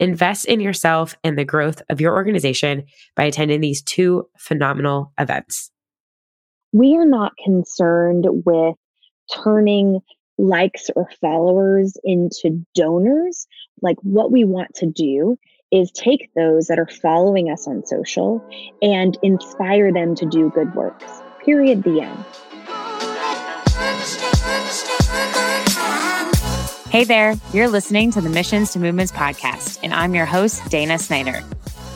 Invest in yourself and the growth of your organization by attending these two phenomenal events. We are not concerned with turning likes or followers into donors. Like, what we want to do is take those that are following us on social and inspire them to do good works. Period. The end. Hey there, you're listening to the Missions to Movements podcast, and I'm your host, Dana Snyder,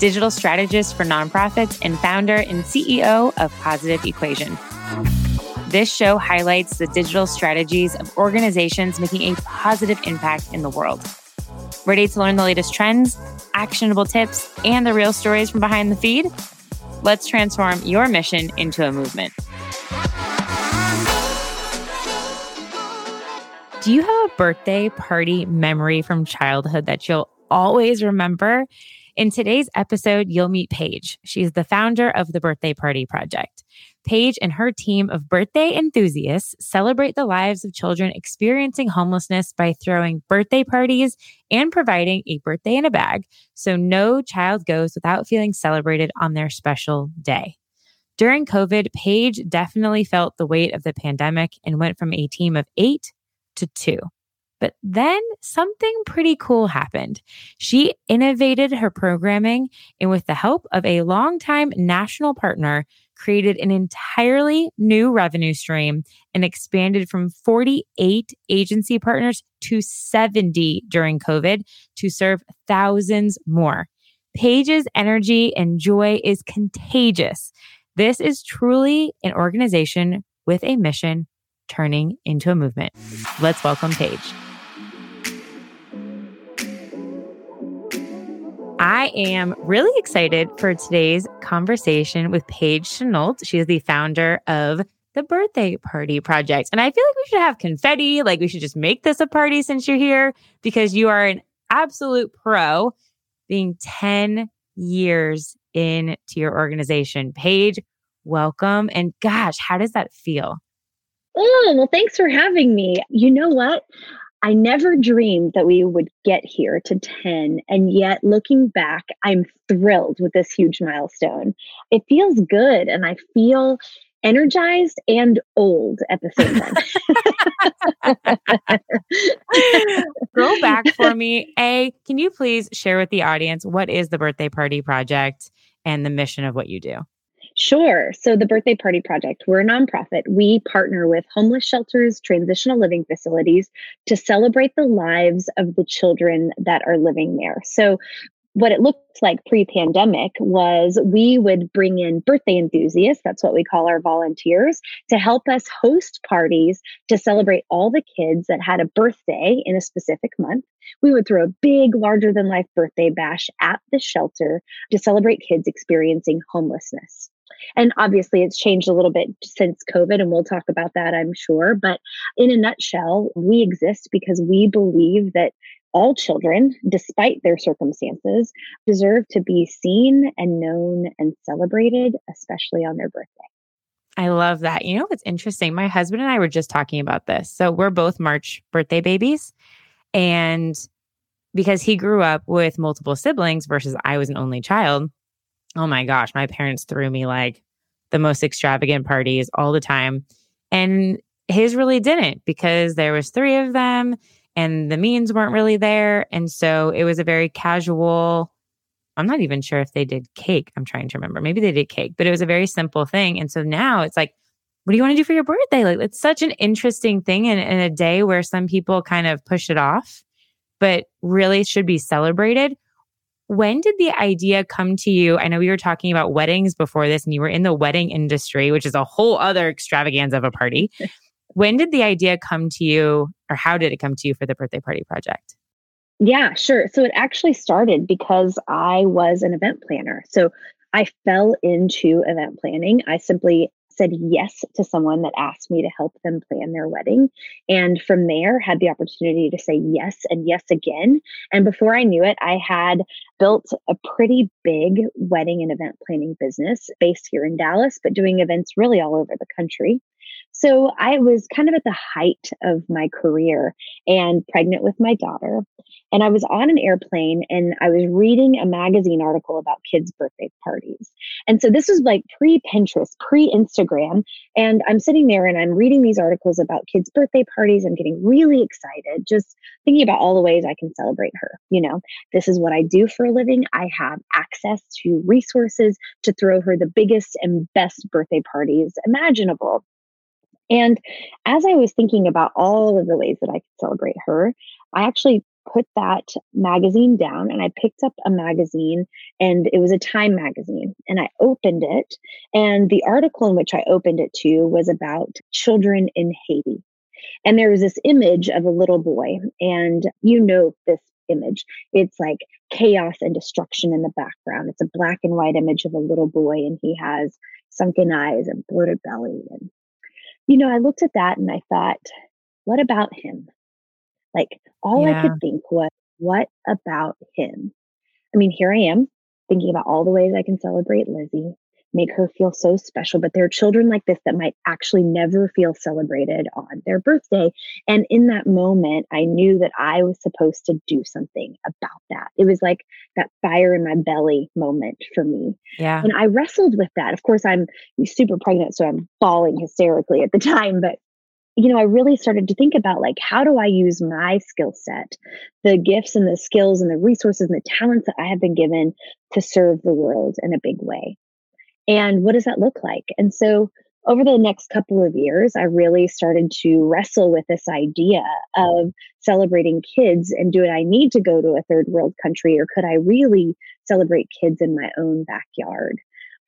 digital strategist for nonprofits and founder and CEO of Positive Equation. This show highlights the digital strategies of organizations making a positive impact in the world. Ready to learn the latest trends, actionable tips, and the real stories from behind the feed? Let's transform your mission into a movement. Do you have a birthday party memory from childhood that you'll always remember? In today's episode, you'll meet Paige. She's the founder of the Birthday Party Project. Paige and her team of birthday enthusiasts celebrate the lives of children experiencing homelessness by throwing birthday parties and providing a birthday in a bag so no child goes without feeling celebrated on their special day. During COVID, Paige definitely felt the weight of the pandemic and went from a team of eight to two. But then something pretty cool happened. She innovated her programming and, with the help of a longtime national partner, created an entirely new revenue stream and expanded from 48 agency partners to 70 during COVID to serve thousands more. Paige's energy and joy is contagious. This is truly an organization with a mission turning into a movement. Let's welcome Paige. I am really excited for today's conversation with Paige Chenault. She is the founder of the Birthday Party Project. And I feel like we should have confetti, like we should just make this a party since you're here because you are an absolute pro being 10 years into your organization. Paige, welcome. And gosh, how does that feel? Oh, well, thanks for having me. You know what? I never dreamed that we would get here to 10. And yet, looking back, I'm thrilled with this huge milestone. It feels good, and I feel energized and old at the same time. Go back for me. A, can you please share with the audience what is the Birthday Party Project and the mission of what you do? Sure. So, the Birthday Party Project, we're a nonprofit. We partner with homeless shelters, transitional living facilities to celebrate the lives of the children that are living there. So, what it looked like pre pandemic was we would bring in birthday enthusiasts, that's what we call our volunteers, to help us host parties to celebrate all the kids that had a birthday in a specific month. We would throw a big, larger than life birthday bash at the shelter to celebrate kids experiencing homelessness. And obviously, it's changed a little bit since COVID, and we'll talk about that, I'm sure. But in a nutshell, we exist because we believe that all children, despite their circumstances, deserve to be seen and known and celebrated, especially on their birthday. I love that. You know what's interesting? My husband and I were just talking about this. So we're both March birthday babies. And because he grew up with multiple siblings versus I was an only child, oh my gosh, my parents threw me like the most extravagant parties all the time. And his really didn't because there was three of them and the means weren't really there. And so it was a very casual, I'm not even sure if they did cake. I'm trying to remember. Maybe they did cake, but it was a very simple thing. And so now it's like, what do you want to do for your birthday? Like, it's such an interesting thing in, in a day where some people kind of push it off, but really should be celebrated. When did the idea come to you? I know we were talking about weddings before this, and you were in the wedding industry, which is a whole other extravaganza of a party. when did the idea come to you, or how did it come to you for the birthday party project? Yeah, sure. So it actually started because I was an event planner. So I fell into event planning. I simply said yes to someone that asked me to help them plan their wedding. And from there, had the opportunity to say yes and yes again. And before I knew it, I had built a pretty big wedding and event planning business based here in Dallas, but doing events really all over the country. So I was kind of at the height of my career and pregnant with my daughter. And I was on an airplane and I was reading a magazine article about kids' birthday parties. And so this was like pre Pinterest, pre Instagram. And I'm sitting there and I'm reading these articles about kids' birthday parties. I'm getting really excited, just thinking about all the ways I can celebrate her. You know, this is what I do for a living. I have access to resources to throw her the biggest and best birthday parties imaginable. And as I was thinking about all of the ways that I could celebrate her, I actually put that magazine down and I picked up a magazine and it was a Time magazine and I opened it. And the article in which I opened it to was about children in Haiti. And there was this image of a little boy, and you know this image. It's like chaos and destruction in the background. It's a black and white image of a little boy, and he has sunken eyes and bloated belly and you know, I looked at that and I thought, what about him? Like all yeah. I could think was, what about him? I mean, here I am thinking about all the ways I can celebrate Lizzie make her feel so special. But there are children like this that might actually never feel celebrated on their birthday. And in that moment, I knew that I was supposed to do something about that. It was like that fire in my belly moment for me. Yeah. And I wrestled with that. Of course, I'm super pregnant, so I'm bawling hysterically at the time, but you know, I really started to think about like, how do I use my skill set, the gifts and the skills and the resources and the talents that I have been given to serve the world in a big way? And what does that look like? And so over the next couple of years, I really started to wrestle with this idea of celebrating kids and do I need to go to a third world country or could I really celebrate kids in my own backyard?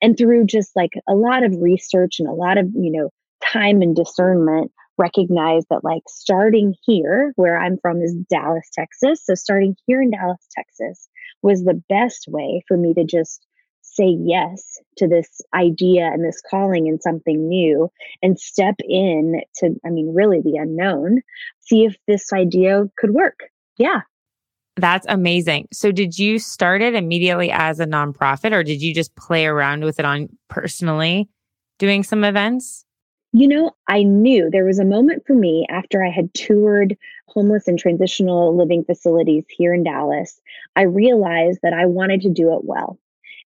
And through just like a lot of research and a lot of, you know, time and discernment, recognize that like starting here, where I'm from is Dallas, Texas. So starting here in Dallas, Texas was the best way for me to just say yes to this idea and this calling and something new and step in to, I mean, really the unknown, see if this idea could work. Yeah. That's amazing. So, did you start it immediately as a nonprofit or did you just play around with it on personally doing some events? You know, I knew there was a moment for me after I had toured homeless and transitional living facilities here in Dallas. I realized that I wanted to do it well.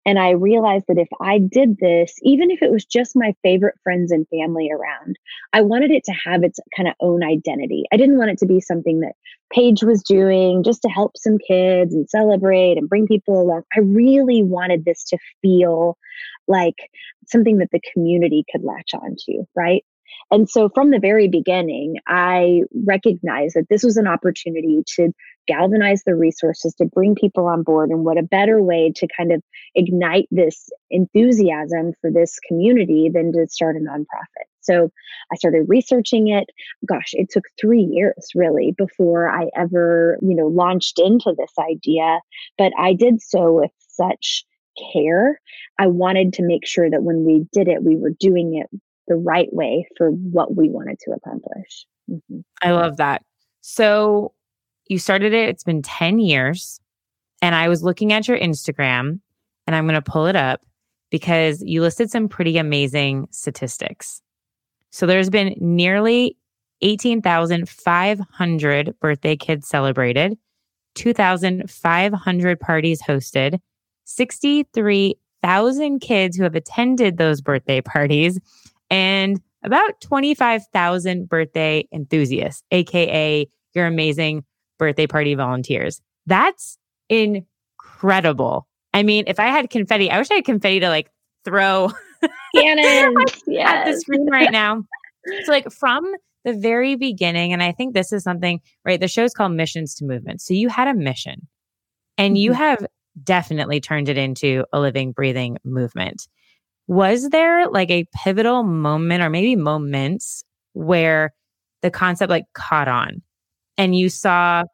And I realized that if I did this, even if it was just my favorite friends and family around, I wanted it to have its kind of own identity. I didn't want it to be something that Paige was doing just to help some kids and celebrate and bring people along. I really wanted this to feel like something that the community could latch onto, right? And so from the very beginning, I recognized that this was an opportunity to galvanize the resources to bring people on board and what a better way to kind of ignite this enthusiasm for this community than to start a nonprofit. So i started researching it. Gosh it took three years really before i ever you know launched into this idea but i did so with such care. I wanted to make sure that when we did it we were doing it the right way for what we wanted to accomplish mm-hmm. i love that so you started it, it's been 10 years. And I was looking at your Instagram and I'm going to pull it up because you listed some pretty amazing statistics. So there's been nearly 18,500 birthday kids celebrated, 2,500 parties hosted, 63,000 kids who have attended those birthday parties, and about 25,000 birthday enthusiasts, AKA your amazing birthday party volunteers. That's incredible. I mean, if I had confetti, I wish I had confetti to like throw yes. at the screen right now. So, like from the very beginning, and I think this is something, right? The show's called Missions to Movement. So you had a mission and you mm-hmm. have definitely turned it into a living, breathing movement. Was there like a pivotal moment or maybe moments where the concept like caught on and you saw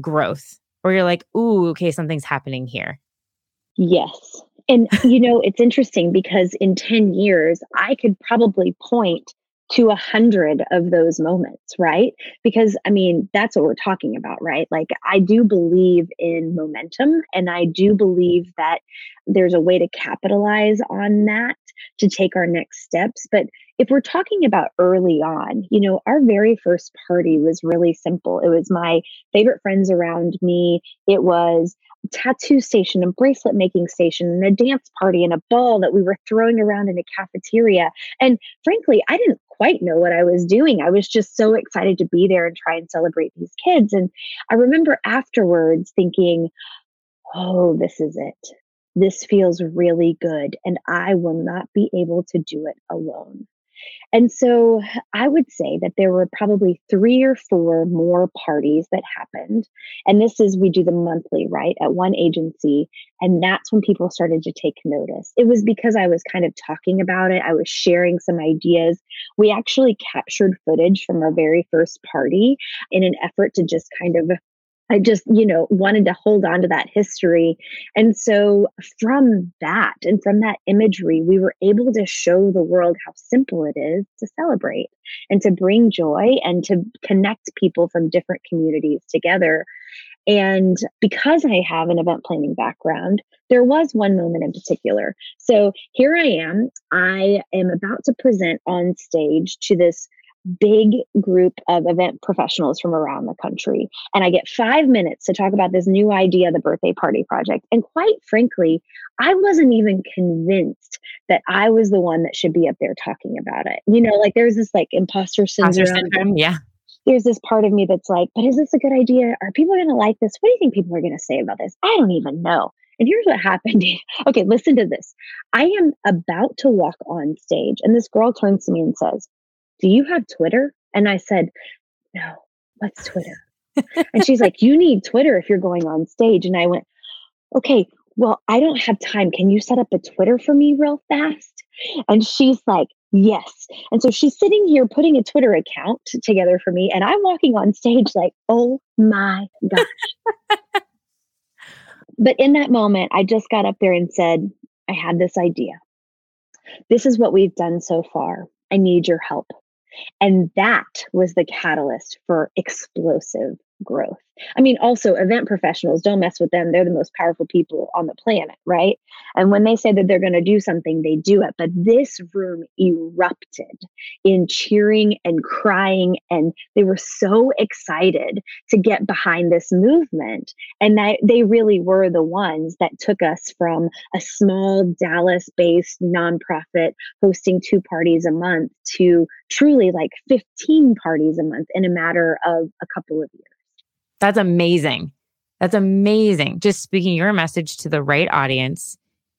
growth or you're like, ooh, okay, something's happening here? Yes. And, you know, it's interesting because in 10 years, I could probably point to a hundred of those moments, right? Because I mean, that's what we're talking about, right? Like, I do believe in momentum and I do believe that there's a way to capitalize on that to take our next steps. But if we're talking about early on, you know, our very first party was really simple. It was my favorite friends around me. It was tattoo station and bracelet making station and a dance party and a ball that we were throwing around in a cafeteria. And frankly, I didn't quite know what I was doing. I was just so excited to be there and try and celebrate these kids. And I remember afterwards thinking, oh, this is it. This feels really good. And I will not be able to do it alone. And so I would say that there were probably three or four more parties that happened. And this is, we do the monthly, right, at one agency. And that's when people started to take notice. It was because I was kind of talking about it, I was sharing some ideas. We actually captured footage from our very first party in an effort to just kind of I just, you know, wanted to hold on to that history. And so from that and from that imagery, we were able to show the world how simple it is to celebrate and to bring joy and to connect people from different communities together. And because I have an event planning background, there was one moment in particular. So here I am. I am about to present on stage to this big group of event professionals from around the country. And I get five minutes to talk about this new idea, the birthday party project. And quite frankly, I wasn't even convinced that I was the one that should be up there talking about it. You know, like there's this like imposter syndrome. Imposter syndrome yeah. There's this part of me that's like, but is this a good idea? Are people going to like this? What do you think people are going to say about this? I don't even know. And here's what happened. okay, listen to this. I am about to walk on stage, and this girl turns to me and says, do you have Twitter? And I said, No, what's Twitter? and she's like, You need Twitter if you're going on stage. And I went, Okay, well, I don't have time. Can you set up a Twitter for me real fast? And she's like, Yes. And so she's sitting here putting a Twitter account together for me. And I'm walking on stage like, Oh my gosh. but in that moment, I just got up there and said, I had this idea. This is what we've done so far. I need your help. And that was the catalyst for explosive growth. I mean, also, event professionals, don't mess with them. They're the most powerful people on the planet, right? And when they say that they're going to do something, they do it. But this room erupted in cheering and crying. And they were so excited to get behind this movement. And that they really were the ones that took us from a small Dallas based nonprofit hosting two parties a month to truly like 15 parties a month in a matter of a couple of years. That's amazing. That's amazing. Just speaking your message to the right audience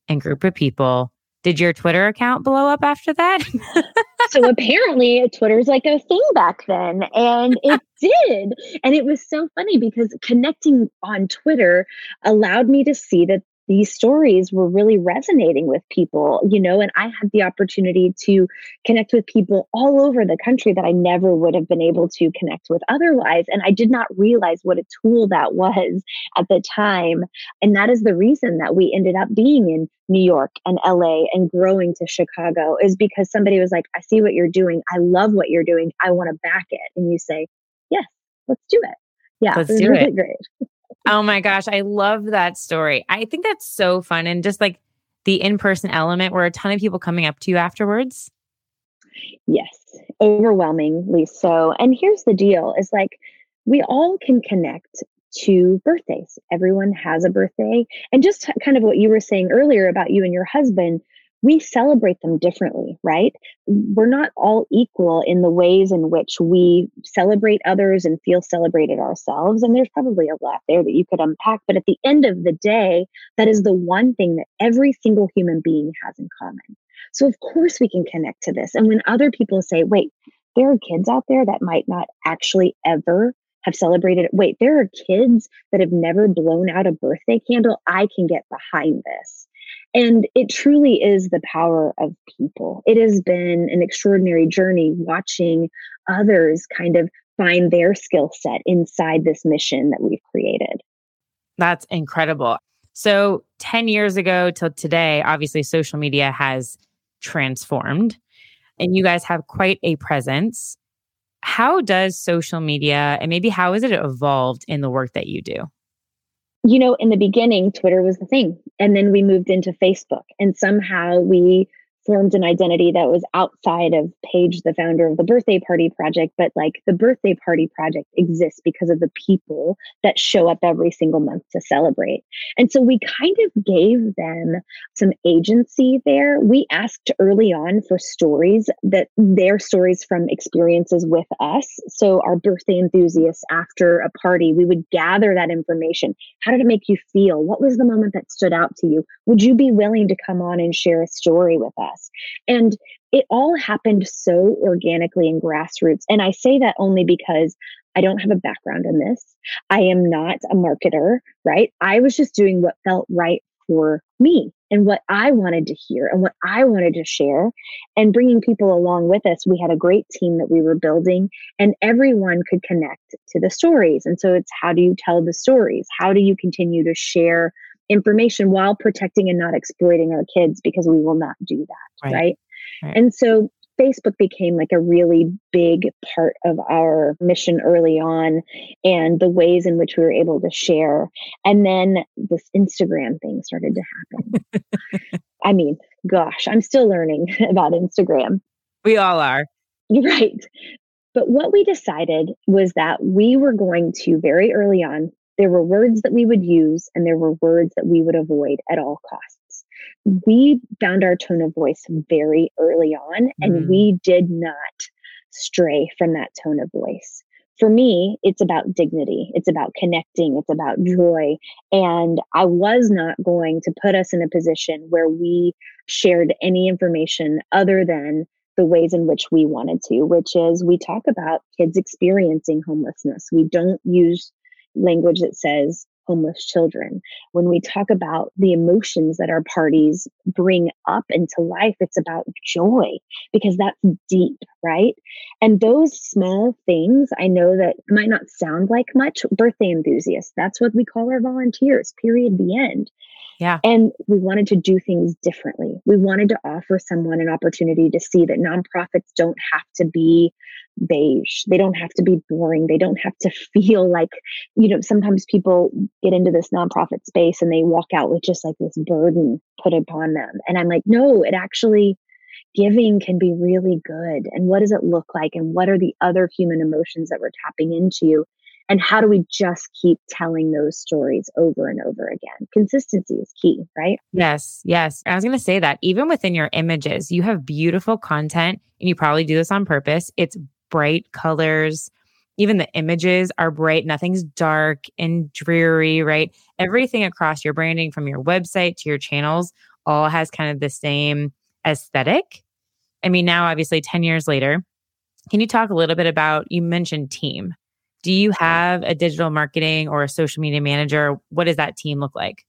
and group of people. Did your Twitter account blow up after that? so apparently Twitter's like a thing back then and it did. And it was so funny because connecting on Twitter allowed me to see that these stories were really resonating with people, you know, and I had the opportunity to connect with people all over the country that I never would have been able to connect with otherwise. And I did not realize what a tool that was at the time. And that is the reason that we ended up being in New York and LA and growing to Chicago is because somebody was like, I see what you're doing. I love what you're doing. I want to back it. And you say, yes, let's do it Yeah, let's it do really it. Great. oh my gosh, I love that story. I think that's so fun and just like the in-person element where a ton of people coming up to you afterwards. Yes, overwhelmingly so. And here's the deal is like we all can connect to birthdays. Everyone has a birthday. And just kind of what you were saying earlier about you and your husband, we celebrate them differently, right? We're not all equal in the ways in which we celebrate others and feel celebrated ourselves. And there's probably a lot there that you could unpack. But at the end of the day, that is the one thing that every single human being has in common. So, of course, we can connect to this. And when other people say, wait, there are kids out there that might not actually ever have celebrated. Wait, there are kids that have never blown out a birthday candle. I can get behind this. And it truly is the power of people. It has been an extraordinary journey watching others kind of find their skill set inside this mission that we've created. That's incredible. So, 10 years ago till today, obviously social media has transformed and you guys have quite a presence. How does social media and maybe how has it evolved in the work that you do? You know, in the beginning, Twitter was the thing. And then we moved into Facebook. And somehow we formed an identity that was outside of Paige, the founder of the Birthday Party Project. But like the Birthday Party Project exists because of the people that show up every single month to celebrate. And so we kind of gave them some agency there. We asked early on for stories that their stories from experiences with us. So our birthday enthusiasts after a party, we would gather that information. How did it make you feel? What was the moment that stood out to you? Would you be willing to come on and share a story with us? And it all happened so organically and grassroots. And I say that only because I don't have a background in this. I am not a marketer, right? I was just doing what felt right for me and what I wanted to hear and what I wanted to share and bringing people along with us. We had a great team that we were building and everyone could connect to the stories. And so it's how do you tell the stories? How do you continue to share information while protecting and not exploiting our kids because we will not do that. Right. right? right. And so Facebook became like a really big part of our mission early on and the ways in which we were able to share. And then this Instagram thing started to happen. I mean, gosh, I'm still learning about Instagram. We all are. Right. But what we decided was that we were going to very early on there were words that we would use and there were words that we would avoid at all costs. We found our tone of voice very early on and mm. we did not stray from that tone of voice. For me, it's about dignity. It's about connecting. It's about joy. And I was not going to put us in a position where we shared any information other than the ways in which we wanted to, which is we talk about kids experiencing homelessness. We don't use language that says homeless children. When we talk about the emotions that our parties bring up into life, it's about joy because that's deep, right? And those small things, I know that might not sound like much. Birthday enthusiasts, that's what we call our volunteers, period, the end. Yeah. And we wanted to do things differently. We wanted to offer someone an opportunity to see that nonprofits don't have to be beige. They don't have to be boring. They don't have to feel like, you know, sometimes people get into this nonprofit space and they walk out with just like this burden put upon them. And I'm like, no, it actually, giving can be really good. And what does it look like? And what are the other human emotions that we're tapping into? And how do we just keep telling those stories over and over again? Consistency is key, right? Yes, yes. I was going to say that even within your images, you have beautiful content and you probably do this on purpose. It's bright colors. Even the images are bright. Nothing's dark and dreary, right? Everything across your branding from your website to your channels all has kind of the same aesthetic. I mean, now obviously 10 years later, can you talk a little bit about you mentioned team? Do you have a digital marketing or a social media manager? What does that team look like?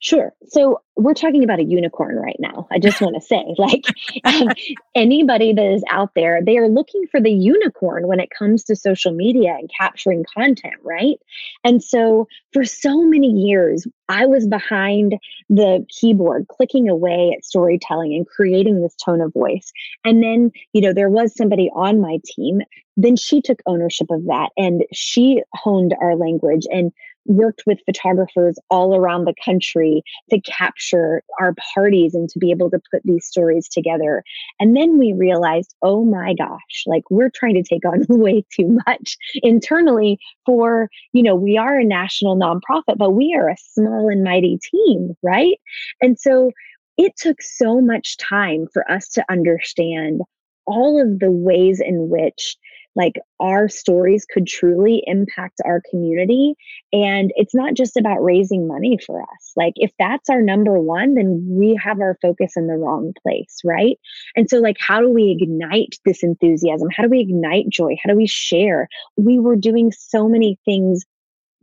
Sure. So we're talking about a unicorn right now. I just want to say, like, um, anybody that is out there, they are looking for the unicorn when it comes to social media and capturing content, right? And so for so many years, I was behind the keyboard, clicking away at storytelling and creating this tone of voice. And then, you know, there was somebody on my team. Then she took ownership of that and she honed our language and worked with photographers all around the country to capture our parties and to be able to put these stories together. And then we realized, oh my gosh, like we're trying to take on way too much internally for, you know, we are a national nonprofit, but we are a small and mighty team, right? And so it took so much time for us to understand all of the ways in which like our stories could truly impact our community. And it's not just about raising money for us. Like, if that's our number one, then we have our focus in the wrong place, right? And so, like, how do we ignite this enthusiasm? How do we ignite joy? How do we share? We were doing so many things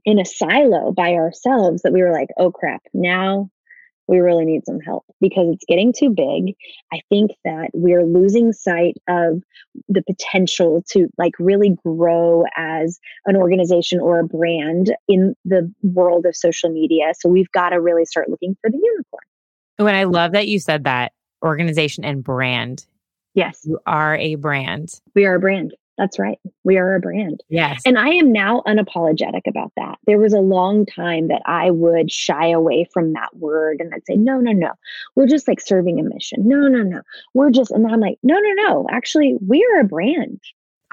in a silo by ourselves that we were like, oh crap, now we really need some help because it's getting too big. I think that we're losing sight of the potential to like really grow as an organization or a brand in the world of social media. So we've got to really start looking for the unicorn. Oh, when I love that you said that organization and brand. Yes. You are a brand. We are a brand. That's right. We are a brand. Yes. And I am now unapologetic about that. There was a long time that I would shy away from that word and I'd say, no, no, no. We're just like serving a mission. No, no, no. We're just, and I'm like, no, no, no. Actually, we are a brand.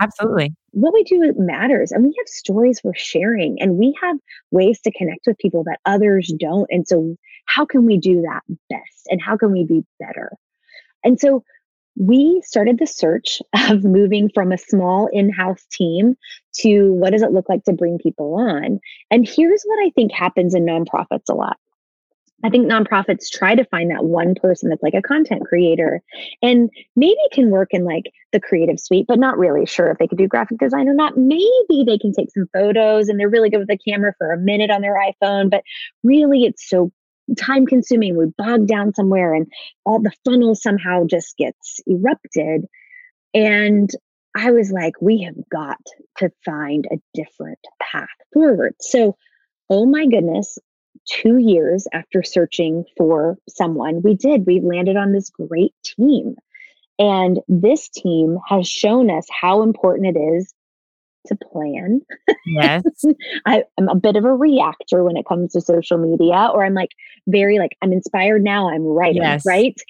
Absolutely. What we do matters. And we have stories we're sharing and we have ways to connect with people that others don't. And so, how can we do that best? And how can we be better? And so, we started the search of moving from a small in-house team to what does it look like to bring people on? And here's what i think happens in nonprofits a lot. I think nonprofits try to find that one person that's like a content creator and maybe can work in like the creative suite but not really sure if they could do graphic design or not. Maybe they can take some photos and they're really good with the camera for a minute on their iphone but really it's so time consuming. We bog down somewhere and all the funnel somehow just gets erupted. And I was like, we have got to find a different path forward. So, oh my goodness, two years after searching for someone, we did. We landed on this great team. And this team has shown us how important it is to plan. Yes. I, am a bit of a reactor when it comes to social media, or I'm like very like, I'm inspired now, I'm writing, yes. right?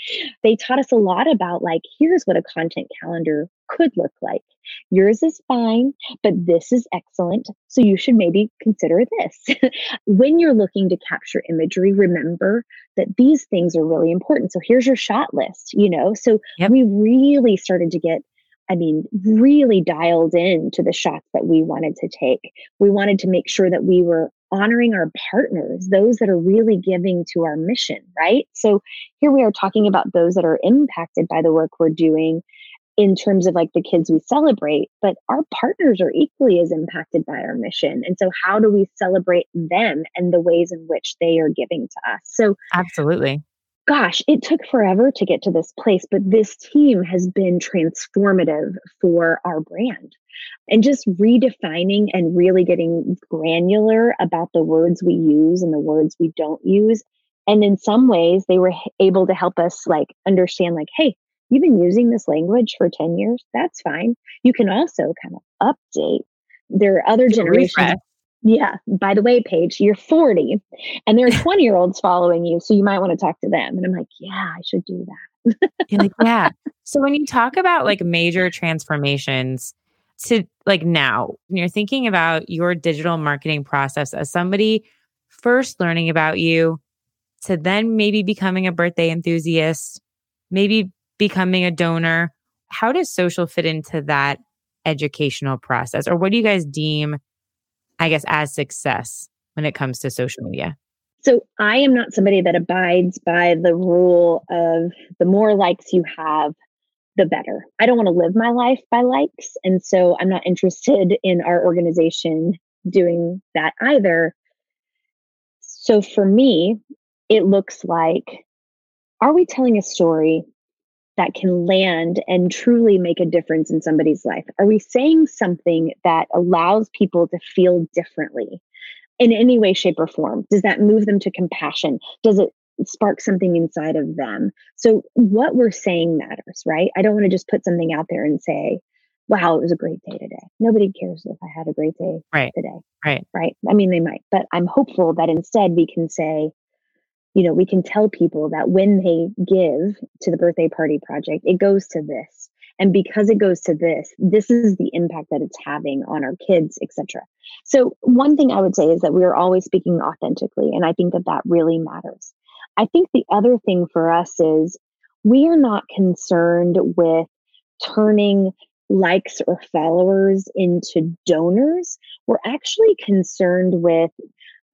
They taught us a lot about like, here's what a content calendar could look like. Yours is fine, but this is excellent. So you should maybe consider this. when you're looking to capture imagery, remember that these things are really important. So here's your shot list, you know? So yep. we really started to get I mean, really dialed in to the shots that we wanted to take. We wanted to make sure that we were honoring our partners, those that are really giving to our mission, right? So here we are talking about those that are impacted by the work we're doing in terms of like the kids we celebrate, but our partners are equally as impacted by our mission. And so, how do we celebrate them and the ways in which they are giving to us? So, absolutely gosh, it took forever to get to this place, but this team has been transformative for our brand. And just redefining and really getting granular about the words we use and the words we don't use. And in some ways, they were able to help us like understand, like, hey, you've been using this language for 10 years. That's fine. You can also kind of update. There are other generations. Refresh yeah, by the way, Paige, you're 40 and there are 20 year olds following you. So you might want to talk to them. And I'm like, yeah, I should do that. like, yeah. So when you talk about like major transformations to like now, when you're thinking about your digital marketing process as somebody first learning about you to then maybe becoming a birthday enthusiast, maybe becoming a donor, how does social fit into that educational process? Or what do you guys deem? I guess, as success when it comes to social media? So I am not somebody that abides by the rule of the more likes you have, the better. I don't want to live my life by likes. And so I'm not interested in our organization doing that either. So for me, it looks like are we telling a story that can land and truly make a difference in somebody's life? Are we saying something that allows people to feel differently in any way, shape, or form? Does that move them to compassion? Does it spark something inside of them? So, what we're saying matters, right? I don't want to just put something out there and say, wow, it was a great day today. Nobody cares if I had a great day right. today. Right. Right. I mean, they might, but I'm hopeful that instead we can say, you know, we can tell people that when they give to the birthday party project, it goes to this. And because it goes to this, this is the impact that it's having on our kids, etc. So one thing I would say is that we are always speaking authentically. And I think that that really matters. I think the other thing for us is we are not concerned with turning likes or followers into donors. We're actually concerned with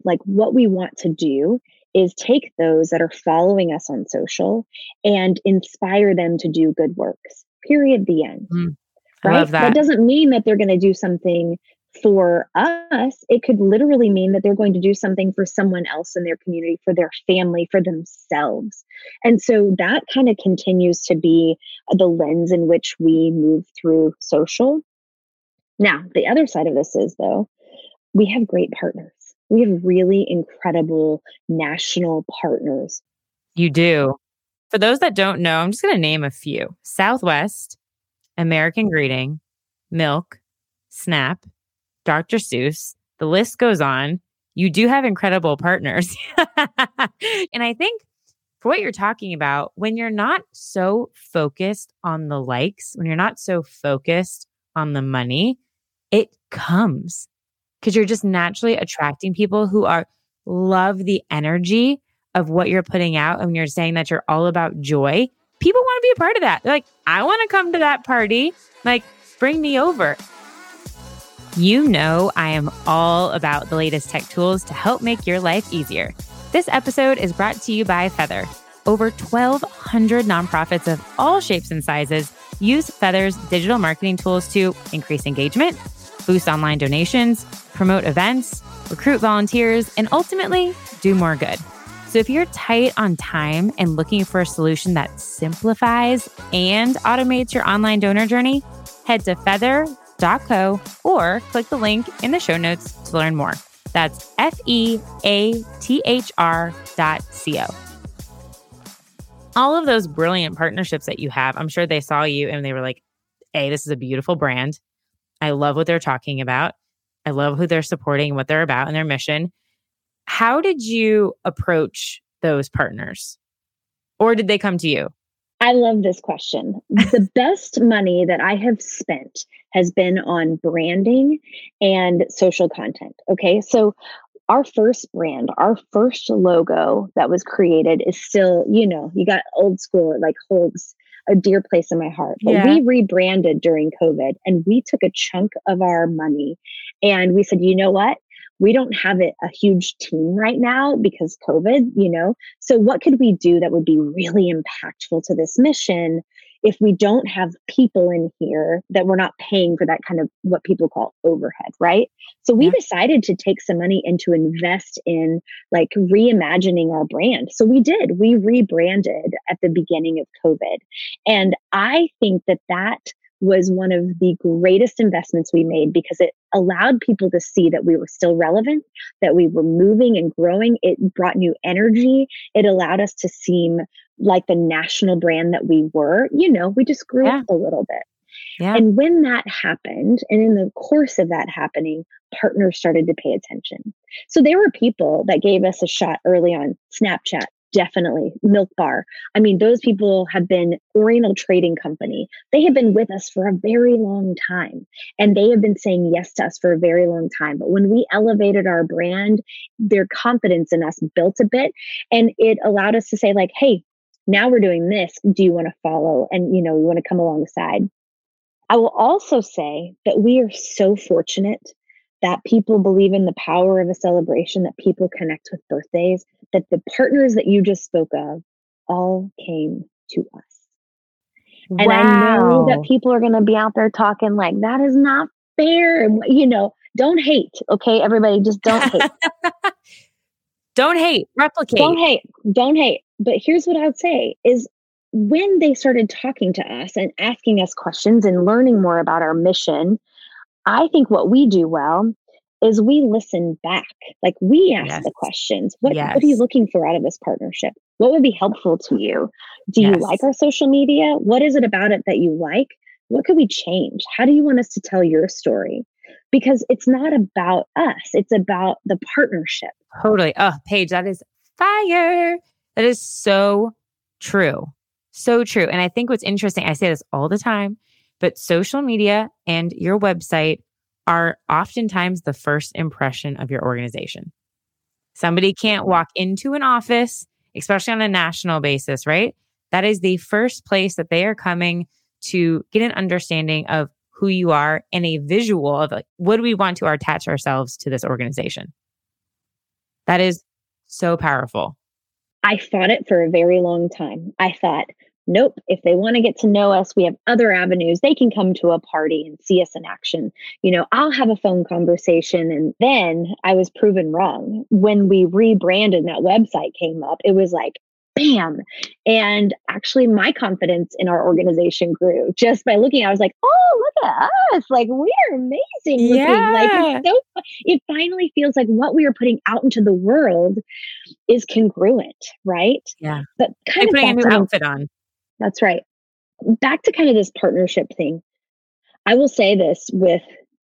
like what we want to do is take those that are following us on social and inspire them to do good works. Period. The end. Mm, right? That. that doesn't mean that they're going to do something for us. It could literally mean that they're going to do something for someone else in their community, for their family, for themselves. And so that kind of continues to be the lens in which we move through social. Now, the other side of this is, though, we have great partners we have really incredible national partners. You do. For those that don't know, I'm just going to name a few Southwest, American Greeting, Milk, Snap, Dr. Seuss. The list goes on. You do have incredible partners. and I think for what you're talking about, when you're not so focused on the likes, when you're not so focused on the money, it comes because you're just naturally attracting people who are love the energy of what you're putting out. And you're saying that you're all about joy. People want to be a part of that. They're like, I want to come to that party. Like, bring me over. You know, I am all about the latest tech tools to help make your life easier. This episode is brought to you by Feathr. Over 1,200 nonprofits of all shapes and sizes use Feathr's digital marketing tools to increase engagement, boost online donations, promote events, recruit volunteers, and ultimately do more good. So if you're tight on time and looking for a solution that simplifies and automates your online donor journey, head to feathr.co or click the link in the show notes to learn more. That's F E A T H R dot C O. All of those brilliant partnerships that you have, I'm sure they saw you and they were like, hey, this is a beautiful brand. I love what they're talking about. I love who they're supporting, what they're about, and their mission. How did you approach those partners? Or did they come to you? I love this question. the best money that I have spent has been on branding and social content. Okay. So, our first brand, our first logo that was created is still, you know, you got old school, it like holds a dear place in my heart. But yeah. we rebranded during COVID and we took a chunk of our money and we said, you know what? We don't have it, a huge team right now because COVID, you know? So, what could we do that would be really impactful to this mission if we don't have people in here that we're not paying for that kind of what people call overhead, right? So we yeah. decided to take some money and to invest in like reimagining our brand. So we did. We rebranded at the beginning of COVID. And I think that that was one of the greatest investments we made because it allowed people to see that we were still relevant, that we were moving and growing. It brought new energy. It allowed us to seem like the national brand that we were. You know, we just grew yeah. up a little bit. Yeah. And when that happened, and in the course of that happening, partners started to pay attention. So there were people that gave us a shot early on Snapchat, definitely milk bar i mean those people have been oriental trading company they have been with us for a very long time and they have been saying yes to us for a very long time but when we elevated our brand their confidence in us built a bit and it allowed us to say like hey now we're doing this do you want to follow and you know we want to come alongside i will also say that we are so fortunate that people believe in the power of a celebration, that people connect with birthdays, that the partners that you just spoke of all came to us. And wow. I know that people are going to be out there talking like, that is not fair. You know, don't hate. Okay, everybody, just don't hate. Don't hate, replicate. Don't hate, don't hate. But here's what I would say is when they started talking to us and asking us questions and learning more about our mission, I think what we do well is we listen back. Like we ask yes. the questions. What, yes. what are you looking for out of this partnership? What would be helpful to you? Do yes. you like our social media? What is it about it that you like? What could we change? How do you want us to tell your story? Because it's not about us, it's about the partnership. Totally. Oh, Paige, that is fire. That is so true. So true. And I think what's interesting, I say this all the time, but social media and your website are oftentimes the first impression of your organization. Somebody can't walk into an office, especially on a national basis, right? That is the first place that they are coming to get an understanding of who you are and a visual of like, what do we want to attach ourselves to this organization? That is so powerful. I fought it for a very long time. I thought, Nope. If they want to get to know us, we have other avenues. They can come to a party and see us in action. You know, I'll have a phone conversation. And then I was proven wrong. When we rebranded and that website came up, it was like, bam. And actually, my confidence in our organization grew just by looking. I was like, oh, look at us. Like, we're amazing looking. Yeah. Like, so, it finally feels like what we are putting out into the world is congruent, right? Yeah. But kind like of putting a new outfit on. That's right. Back to kind of this partnership thing. I will say this with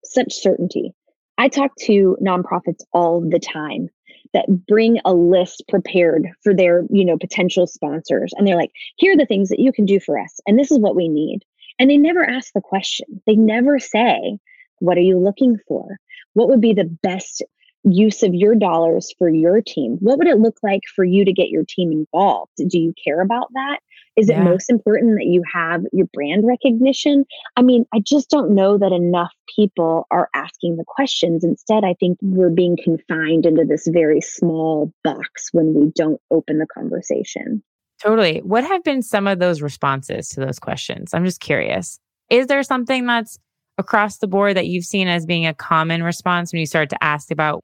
such certainty. I talk to nonprofits all the time that bring a list prepared for their, you know, potential sponsors and they're like, "Here are the things that you can do for us and this is what we need." And they never ask the question. They never say, "What are you looking for? What would be the best use of your dollars for your team? What would it look like for you to get your team involved? Do you care about that? Is yeah. it most important that you have your brand recognition? I mean, I just don't know that enough people are asking the questions. Instead, I think we're being confined into this very small box when we don't open the conversation. Totally. What have been some of those responses to those questions? I'm just curious. Is there something that's across the board that you've seen as being a common response when you start to ask about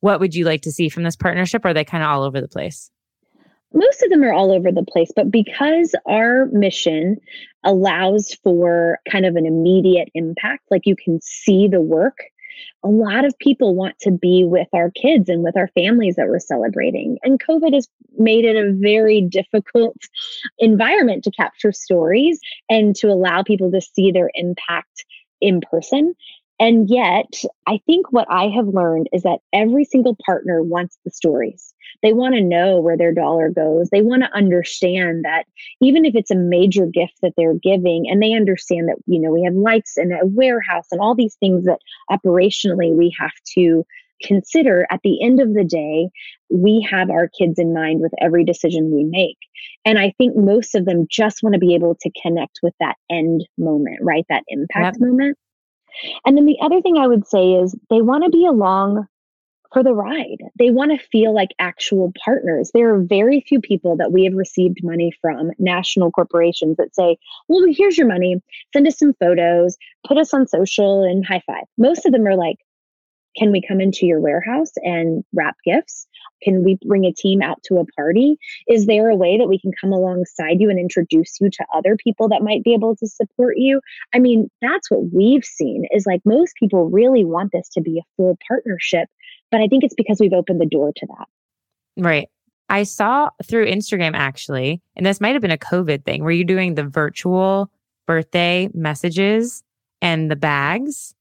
what would you like to see from this partnership? Or are they kind of all over the place? most of them are all over the place, but because our mission allows for kind of an immediate impact, like you can see the work, a lot of people want to be with our kids and with our families that we're celebrating. And COVID has made it a very difficult environment to capture stories and to allow people to see their impact in person. And yet, I think what I have learned is that every single partner wants the stories. They want to know where their dollar goes. They want to understand that even if it's a major gift that they're giving, and they understand that, you know, we have lights and a warehouse and all these things that operationally we have to consider at the end of the day, we have our kids in mind with every decision we make. And I think most of them just want to be able to connect with that end moment, right? That impact yep. moment. And then the other thing I would say is they want to be along for the ride. They want to feel like actual partners. There are very few people that we have received money from, national corporations that say, well, here's your money, send us some photos, put us on social, and high five. Most of them are like, can we come into your warehouse and wrap gifts? Can we bring a team out to a party? Is there a way that we can come alongside you and introduce you to other people that might be able to support you? I mean, that's what we've seen is like most people really want this to be a full partnership but I think it's because we've opened the door to that. Right. I saw through Instagram actually, and this might have been a COVID thing, were you're doing the virtual birthday messages and the bags.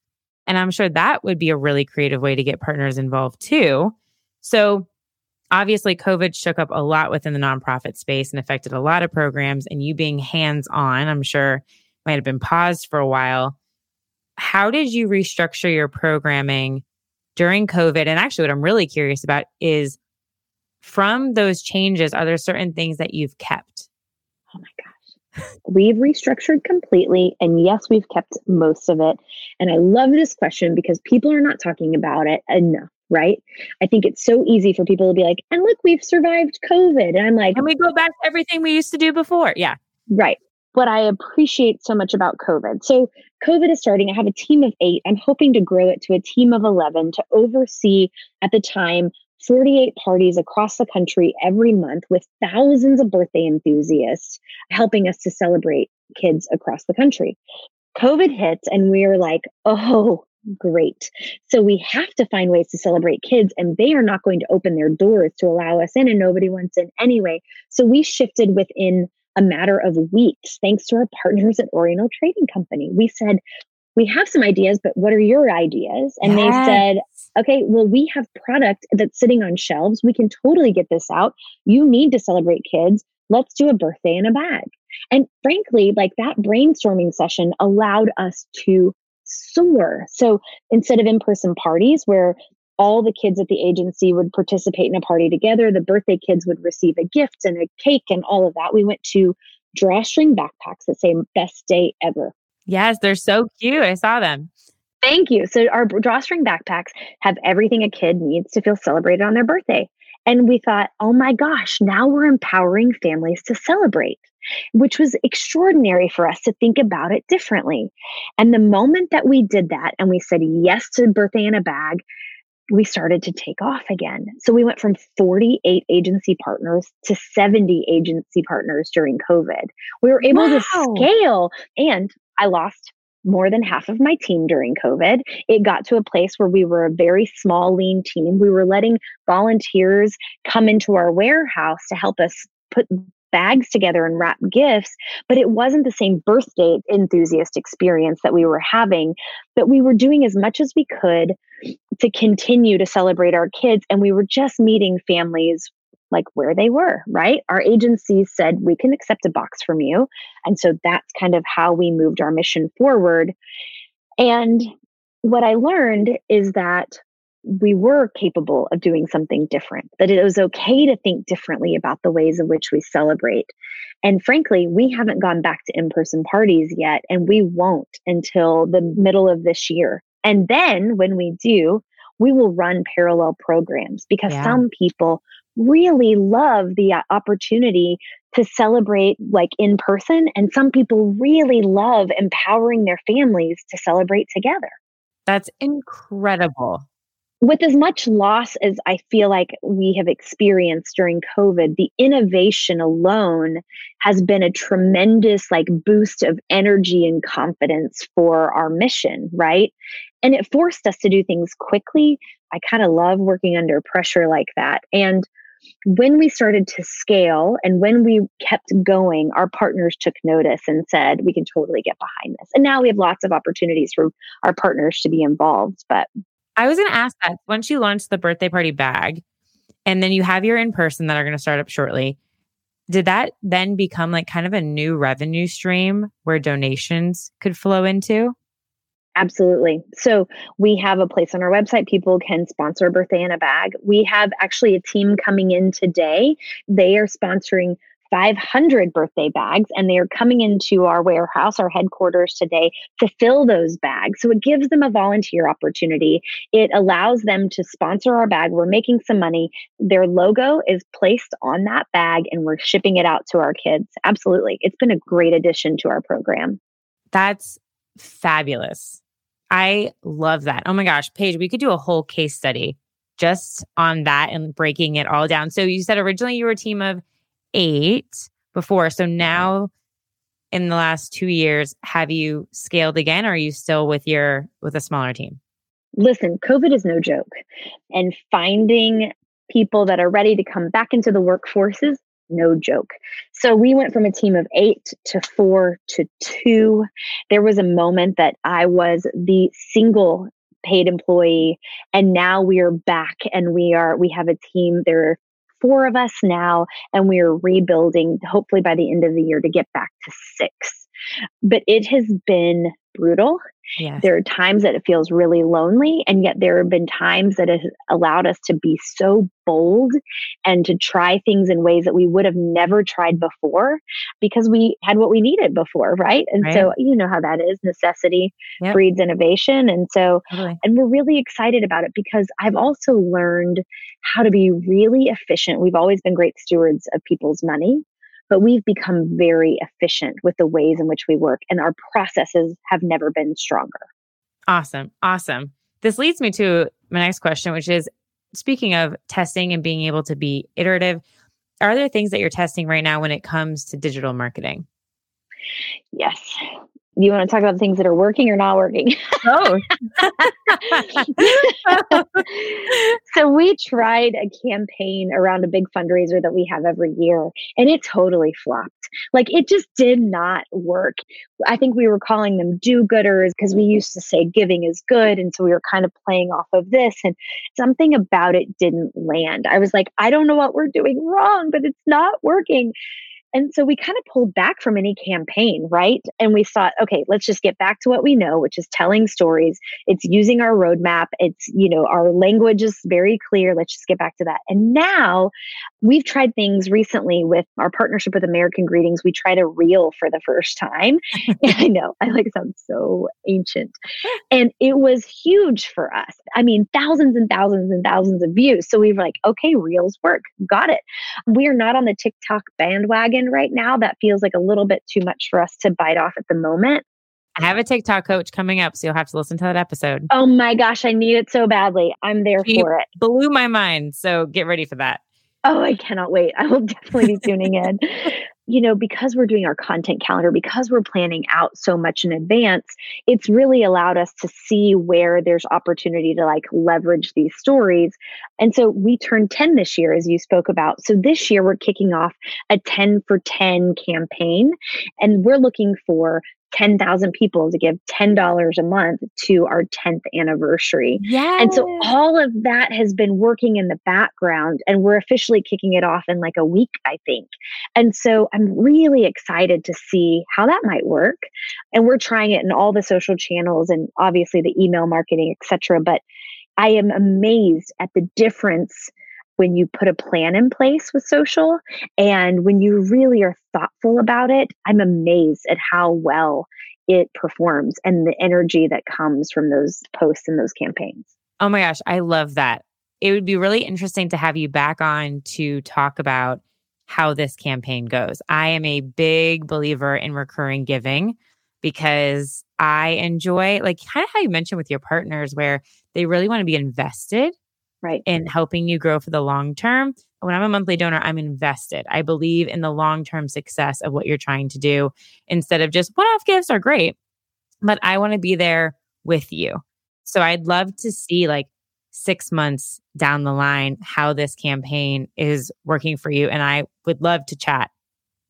And I'm sure that would be a really creative way to get partners involved too. So obviously, COVID shook up a lot within the nonprofit space and affected a lot of programs. And you being hands on, I'm sure might have been paused for a while. How did you restructure your programming during COVID. And actually, what I'm really curious about is from those changes, are there certain things that you've kept? We've restructured completely. And yes, we've kept most of it. And I love this question because people are not talking about it enough right? I think it's so easy for people to be like, and look, we've survived COVID. And I'm like, and we go back to everything we used to do before. Yeah. Right what I appreciate so much about COVID. So, COVID is starting. I have a team of eight. I'm hoping to grow it to a team of 11 to oversee at the time 48 parties across the country every month with thousands of birthday enthusiasts helping us to celebrate kids across the country. COVID hits, and we are like, oh, great. So we have to find ways to celebrate kids, and they are not going to open their doors to allow us in, and nobody wants in anyway. So we shifted within a matter of weeks, thanks to our partners at Oriental Trading Company. We said, we have some ideas, but what are your ideas? And yes. they said, okay, well, we have product that's sitting on shelves. We can totally get this out. You need to celebrate kids. Let's do a birthday in a bag. And frankly, like that brainstorming session allowed us to soar. So instead of in person parties where all the kids at the agency would participate in a party together, the birthday kids would receive a gift and a cake and all of that, we went to drawstring backpacks that say best day ever. Yes, they're so cute. I saw them. Thank you. So our drawstring backpacks have everything a kid needs to feel celebrated on their birthday. And we thought, oh my gosh, now we're empowering families to celebrate, which was extraordinary for us to think about it differently. And the moment that we did that and we said yes to birthday in a bag, we started to take off again. So we went from 48 agency partners to 70 agency partners during COVID. We were able wow. to scale and I lost more than half of my team during COVID. It got to a place where we were a very small, lean team. We were letting volunteers come into our warehouse to help us put bags together and wrap gifts, but it wasn't the same birthday enthusiast experience that we were having. But we were doing as much as we could to continue to celebrate our kids, and we were just meeting families like where they were, right? Our agency said, we can accept a box from you. And so that's kind of how we moved our mission forward. And what I learned is that we were capable of doing something different, that it was okay to think differently about the ways in which we celebrate. And frankly, we haven't gone back to in person parties yet, and we won't until the middle of this year. And then when we do, we will run parallel programs because yeah. some people really love the uh, opportunity to celebrate like in person and some people really love empowering their families to celebrate together that's incredible with as much loss as I feel like we have experienced during COVID, the innovation alone has been a tremendous like boost of energy and confidence for our mission, right? And it forced us to do things quickly. I kind of love working under pressure like that. And when we started to scale and when we kept going, our partners took notice and said, we can totally get behind this. And now we have lots of opportunities for our partners to be involved. But I was going to ask that once you launch the birthday party bag and then you have your in person that are going to start up shortly, did that then become like kind of a new revenue stream where donations could flow into? Absolutely. So we have a place on our website. People can sponsor a birthday in a bag. We have actually a team coming in today. They are sponsoring 500 birthday bags and they are coming into our warehouse, our headquarters today to fill those bags. So it gives them a volunteer opportunity. It allows them to sponsor our bag. We're making some money. Their logo is placed on that bag and we're shipping it out to our kids. Absolutely. It's been a great addition to our program. That's fabulous. I love that. Oh my gosh, Paige, we could do a whole case study just on that and breaking it all down. So you said originally you were a team of eight before. So now in the last two years, have you scaled again or are you still with your with a smaller team? Listen, COVID is no joke. And finding people that are ready to come back into the workforces no joke. So we went from a team of eight to four to two. There was a moment that I was the single paid employee and now we are back and we are we have a team there are four of us now, and we are rebuilding, hopefully by the end of the year, to get back to six. But it has been brutal. Yes. There are times that it feels really lonely, and yet there have been times that it has allowed us to be so bold and to try things in ways that we would have never tried before because we had what we needed before, right? And right. so you know how that is necessity yep. breeds innovation. And so, totally. and we're really excited about it because I've also learned how to be really efficient. We've always been great stewards of people's money but we've become very efficient with the ways in which we work and our processes have never been stronger. Awesome. Awesome. This leads me to my next question, which is speaking of testing and being able to be iterative, are there things that you're testing right now when it comes to digital marketing? Yes you want to talk about things that are working or not working? Oh. so we tried a campaign around a big fundraiser that we have every year and it totally flopped. Like it just did not work. I think we were calling them do-gooders because we used to say giving is good and so we were kind of playing off of this and something about it didn't land. I was like, I don't know what we're doing wrong, but it's not working. And so we kind of pulled back from any campaign, right? And we thought, okay, let's just get back to what we know, which is telling stories. It's using our roadmap. It's, you know, our language is very clear. Let's just get back to that. And now we've tried things recently with our partnership with American Greetings. We tried a reel for the first time. I know, I like sound so ancient. And it was huge for us. I mean, thousands and thousands and thousands of views. So we were like, okay, reels work. Got it. We are not on the TikTok bandwagon right now that feels like a little bit too much for us to bite off at the moment. I have a TikTok coach coming up, so you'll have to listen to that episode. Oh my gosh, I need it so badly. I'm there she for it. Blew my mind. So get ready for that. Oh, I cannot wait. I will definitely be tuning in. you know, because we're doing our content calendar, because we're planning out so much in advance, it's really allowed us to see where there's opportunity to like leverage these stories. And so we turned 10 this year, as you spoke about. So this year we're kicking off a 10 for 10 campaign, and we're looking for 10,000 people to give $10 a month to our 10th anniversary. Yeah. And so all of that has been working in the background and we're officially kicking it off in like a week, I think. And so I'm really excited to see how that might work. And we're trying it in all the social channels and obviously the email marketing, etc. But I am amazed at the difference when you put a plan in place with social and when you really are thoughtful about it, I'm amazed at how well it performs and the energy that comes from those posts and those campaigns. Oh my gosh, I love that. It would be really interesting to have you back on to talk about how this campaign goes. I am a big believer in recurring giving because I enjoy, like, kind of how you mentioned with your partners, where they really want to be invested right in helping you grow for the long term when i'm a monthly donor i'm invested i believe in the long term success of what you're trying to do instead of just one off gifts are great but i want to be there with you so i'd love to see like six months down the line how this campaign is working for you and i would love to chat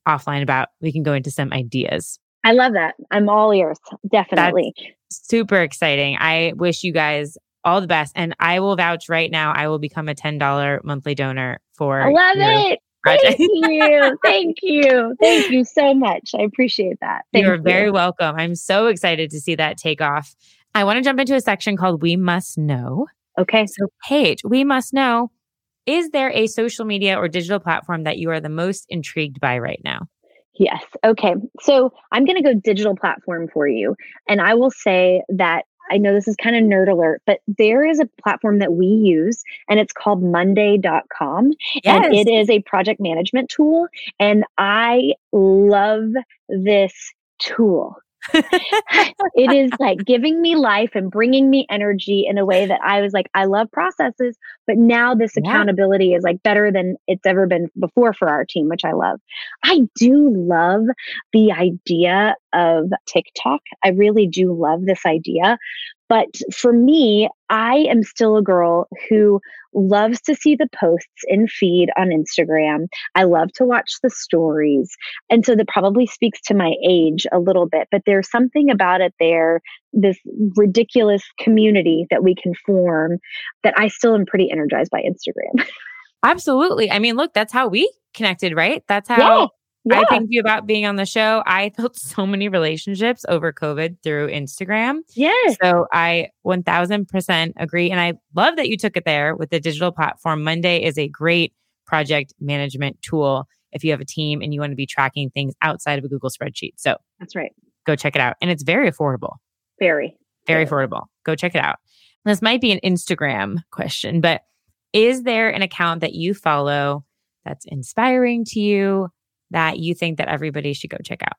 offline about we can go into some ideas I love that. I'm all ears. Definitely. That's super exciting. I wish you guys all the best. And I will vouch right now, I will become a $10 monthly donor for. I love it. Project. Thank you. Thank you. Thank you so much. I appreciate that. Thank You're you. very welcome. I'm so excited to see that take off. I want to jump into a section called We Must Know. Okay. So, Paige, we must know is there a social media or digital platform that you are the most intrigued by right now? Yes. Okay. So I'm going to go digital platform for you. And I will say that I know this is kind of nerd alert, but there is a platform that we use and it's called monday.com. Yes. And it is a project management tool. And I love this tool. it is like giving me life and bringing me energy in a way that I was like, I love processes, but now this yeah. accountability is like better than it's ever been before for our team, which I love. I do love the idea of TikTok. I really do love this idea. But for me, I am still a girl who loves to see the posts in feed on Instagram. I love to watch the stories. And so that probably speaks to my age a little bit, but there's something about it there, this ridiculous community that we can form that I still am pretty energized by Instagram. Absolutely. I mean, look, that's how we connected, right? That's how yeah. Yeah. I thank you about being on the show. I built so many relationships over COVID through Instagram. Yes. So I 1000% agree. And I love that you took it there with the digital platform. Monday is a great project management tool if you have a team and you want to be tracking things outside of a Google spreadsheet. So that's right. Go check it out. And it's very affordable. Very, very affordable. Go check it out. This might be an Instagram question, but is there an account that you follow that's inspiring to you? That you think that everybody should go check out?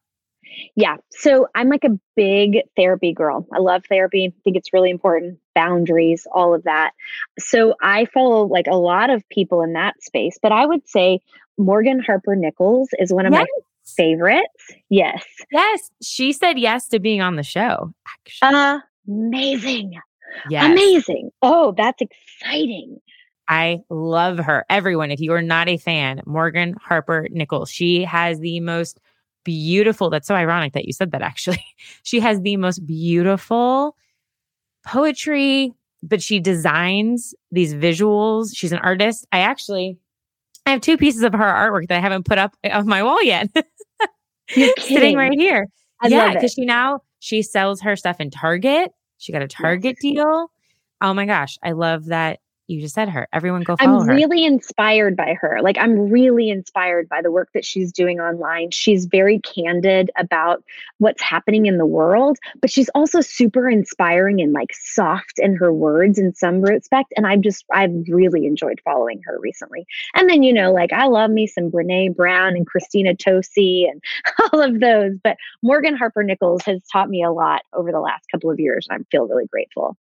Yeah. So I'm like a big therapy girl. I love therapy. I think it's really important. Boundaries, all of that. So I follow like a lot of people in that space, but I would say Morgan Harper Nichols is one of yes. my favorites. Yes. Yes. She said yes to being on the show. Actually. Amazing. Yes. Amazing. Oh, that's exciting. I love her. Everyone, if you are not a fan, Morgan Harper Nichols, she has the most beautiful, that's so ironic that you said that actually. she has the most beautiful poetry, but she designs these visuals. She's an artist. I actually I have two pieces of her artwork that I haven't put up on my wall yet. Sitting right here. I yeah, because she now she sells her stuff in Target. She got a Target deal. Oh my gosh, I love that you just said her. Everyone go follow her. I'm her. really inspired by her. Like I'm really inspired by the work that she's doing online. She's very candid about what's happening in the world, but she's also super inspiring and like soft in her words in some respect. And I've just I've really enjoyed following her recently. And then you know, like I love me some Brene Brown and Christina Tosi and all of those. But Morgan Harper Nichols has taught me a lot over the last couple of years. and I feel really grateful.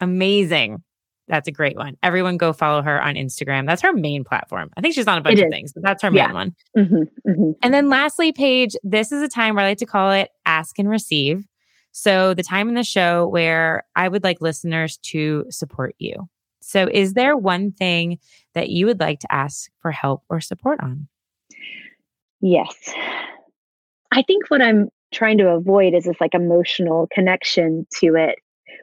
Amazing. That's a great one. Everyone go follow her on Instagram. That's her main platform. I think she's on a bunch of things, but that's her yeah. main one. Mm-hmm, mm-hmm. And then lastly, Paige, this is a time where I like to call it ask and receive. So the time in the show where I would like listeners to support you. So is there one thing that you would like to ask for help or support on? Yes. I think what I'm trying to avoid is this like emotional connection to it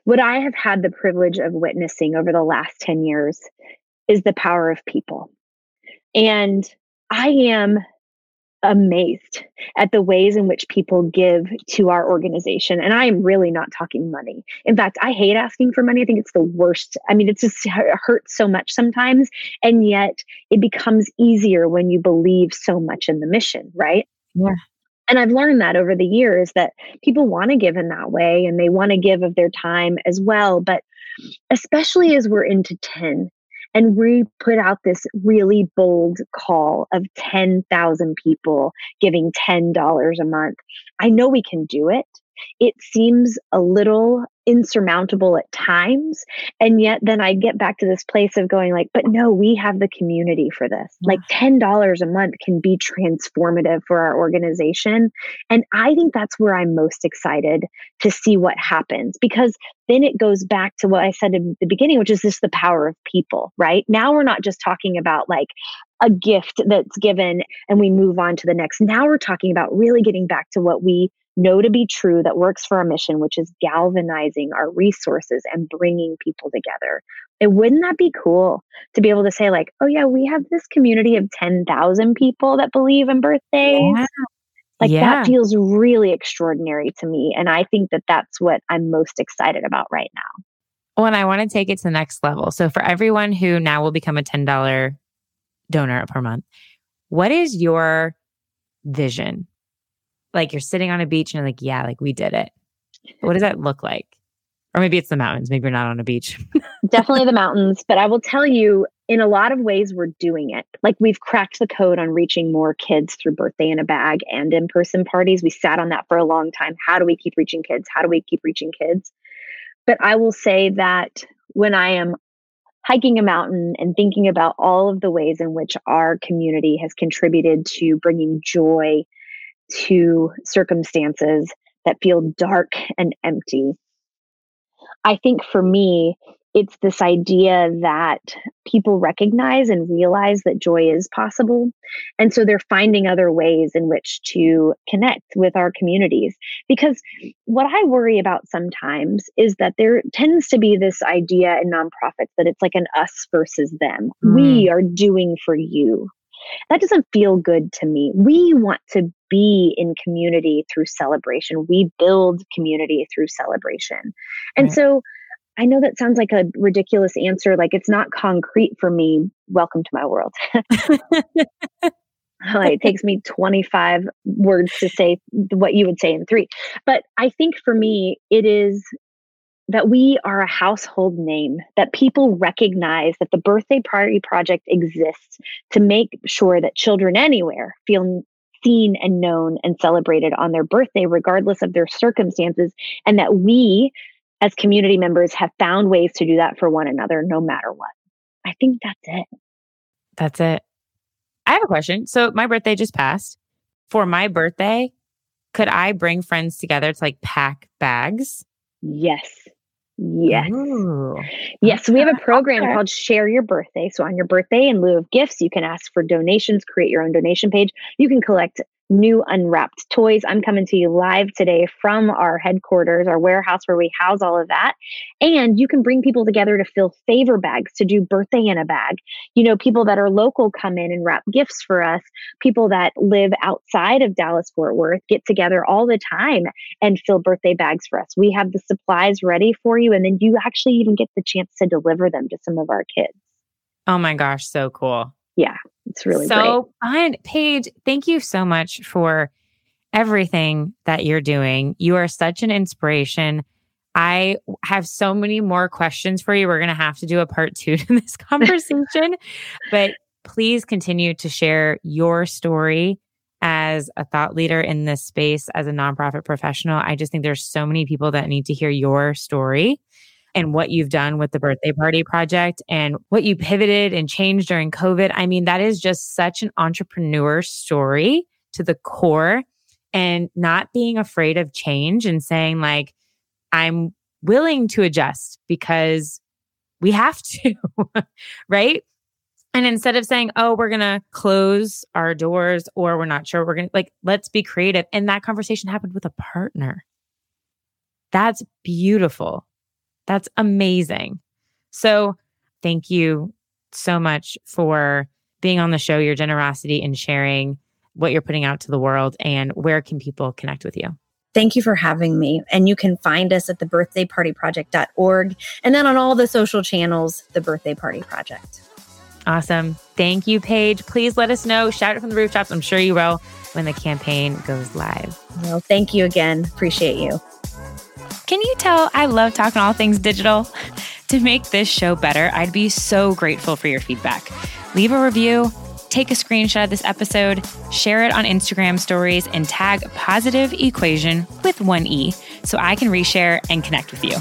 what I have had the privilege of witnessing over the last 10 years is the power of people. And I am amazed at the ways in which people give to our organization. And I am really not talking money. In fact, I hate asking for money. I think it's the worst. I mean, it just hurts so much sometimes. And yet it becomes easier when you believe so much in the mission, right? Yeah. And I've learned that over the years that people want to give in that way and they want to give of their time as well. But especially as we're into 10 and we put out this really bold call of 10,000 people giving $10 a month, I know we can do it. It seems a little insurmountable at times and yet then i get back to this place of going like but no we have the community for this. Like $10 a month can be transformative for our organization and i think that's where i'm most excited to see what happens because then it goes back to what i said in the beginning which is just the power of people right? Now we're not just talking about like a gift that's given and we move on to the next. Now we're talking about really getting back to what we know to be true that works for our mission, which is galvanizing our resources and bringing people together. And wouldn't that be cool to be able to say, like, oh, yeah, we have this community of 10,000 people that believe in birthdays? Yeah. Like, yeah. that feels really extraordinary to me. And I think that that's what I'm most excited about right now. Well, and I want to take it to the next level. So, for everyone who now will become a $10 donor per month, what is your vision like you're sitting on a beach and you're like, yeah, like we did it. What does that look like? Or maybe it's the mountains. Maybe you're not on a beach. Definitely the mountains. But I will tell you, in a lot of ways, we're doing it. Like we've cracked the code on reaching more kids through birthday in a bag and in person parties. We sat on that for a long time. How do we keep reaching kids? How do we keep reaching kids? But I will say that when I am hiking a mountain and thinking about all of the ways in which our community has contributed to bringing joy to circumstances that feel dark and empty. I think for me, it's this idea that people recognize and realize that joy is possible. And so they're finding other ways in which to connect with our communities. Because what I worry about sometimes is that there tends to be this idea in nonprofits that it's like an us versus them. Mm. We are doing for you. That doesn't feel good to me. We want to be in community through celebration. We build community through celebration. And right. so I know that sounds like a ridiculous answer, like it's not concrete for me. Welcome to my world. it takes me 25 words to say what you would say in three. But I think for me, it is that we are a household name, that people recognize that the Birthday Party Project exists to make sure that children anywhere feel seen and known and celebrated on their birthday, regardless of their circumstances, and that we as community members have found ways to do that for one another no matter what. I think that's it. That's it. I have a question. So my birthday just passed. For my birthday, could I bring friends together to like pack bags? Yes. Yes. Ooh. Yes. We have a program okay. called Share Your Birthday. So, on your birthday, in lieu of gifts, you can ask for donations, create your own donation page. You can collect new unwrapped toys. I'm coming to you live today from our headquarters, our warehouse where we house all of that. And you can bring people together to fill favor bags to do birthday in a bag. You know, people that are local come in and wrap gifts for us. People that live outside of Dallas Fort Worth get together all the time and fill birthday bags for us. We have the supplies ready for you. And then you actually even get the chance to deliver them to some of our kids. Oh my gosh, so cool. Yeah. It's really so great. fun. Paige, thank you so much for everything that you're doing. You are such an inspiration. I have so many more questions for you. We're going to have to do a part two to this conversation, but please continue to share your story as a thought leader in this space as a nonprofit professional. I just think there's so many people that need to hear your story and what you've done with the birthday party project and what you pivoted and changed during COVID. I mean, that is just such an entrepreneur story to the core and not being afraid of change and saying, like, I'm willing to adjust because we have to, right? And instead of saying, oh, we're going to close our doors or we're not sure we're going to, like, let's be creative. And that conversation happened with a partner. That's beautiful. That's amazing. So thank you so much for being on the show, your generosity and sharing what you're putting out to the world and where can people connect with you? Thank you for having me. And you can find us at thebirthdaypartyproject.org and then on all the social channels, The Birthday Party Project. Awesome. Thank you, Paige. Please let us know. Shout it from the rooftops. I'm sure you will when the campaign goes live. Well, thank you again. Appreciate you. Can you tell I love talking all things digital? To make this show better, I'd be so grateful for your feedback. Leave a review, take a screenshot of this episode, share it on Instagram stories, and tag Positive Equation with one E so I can reshare and connect with you.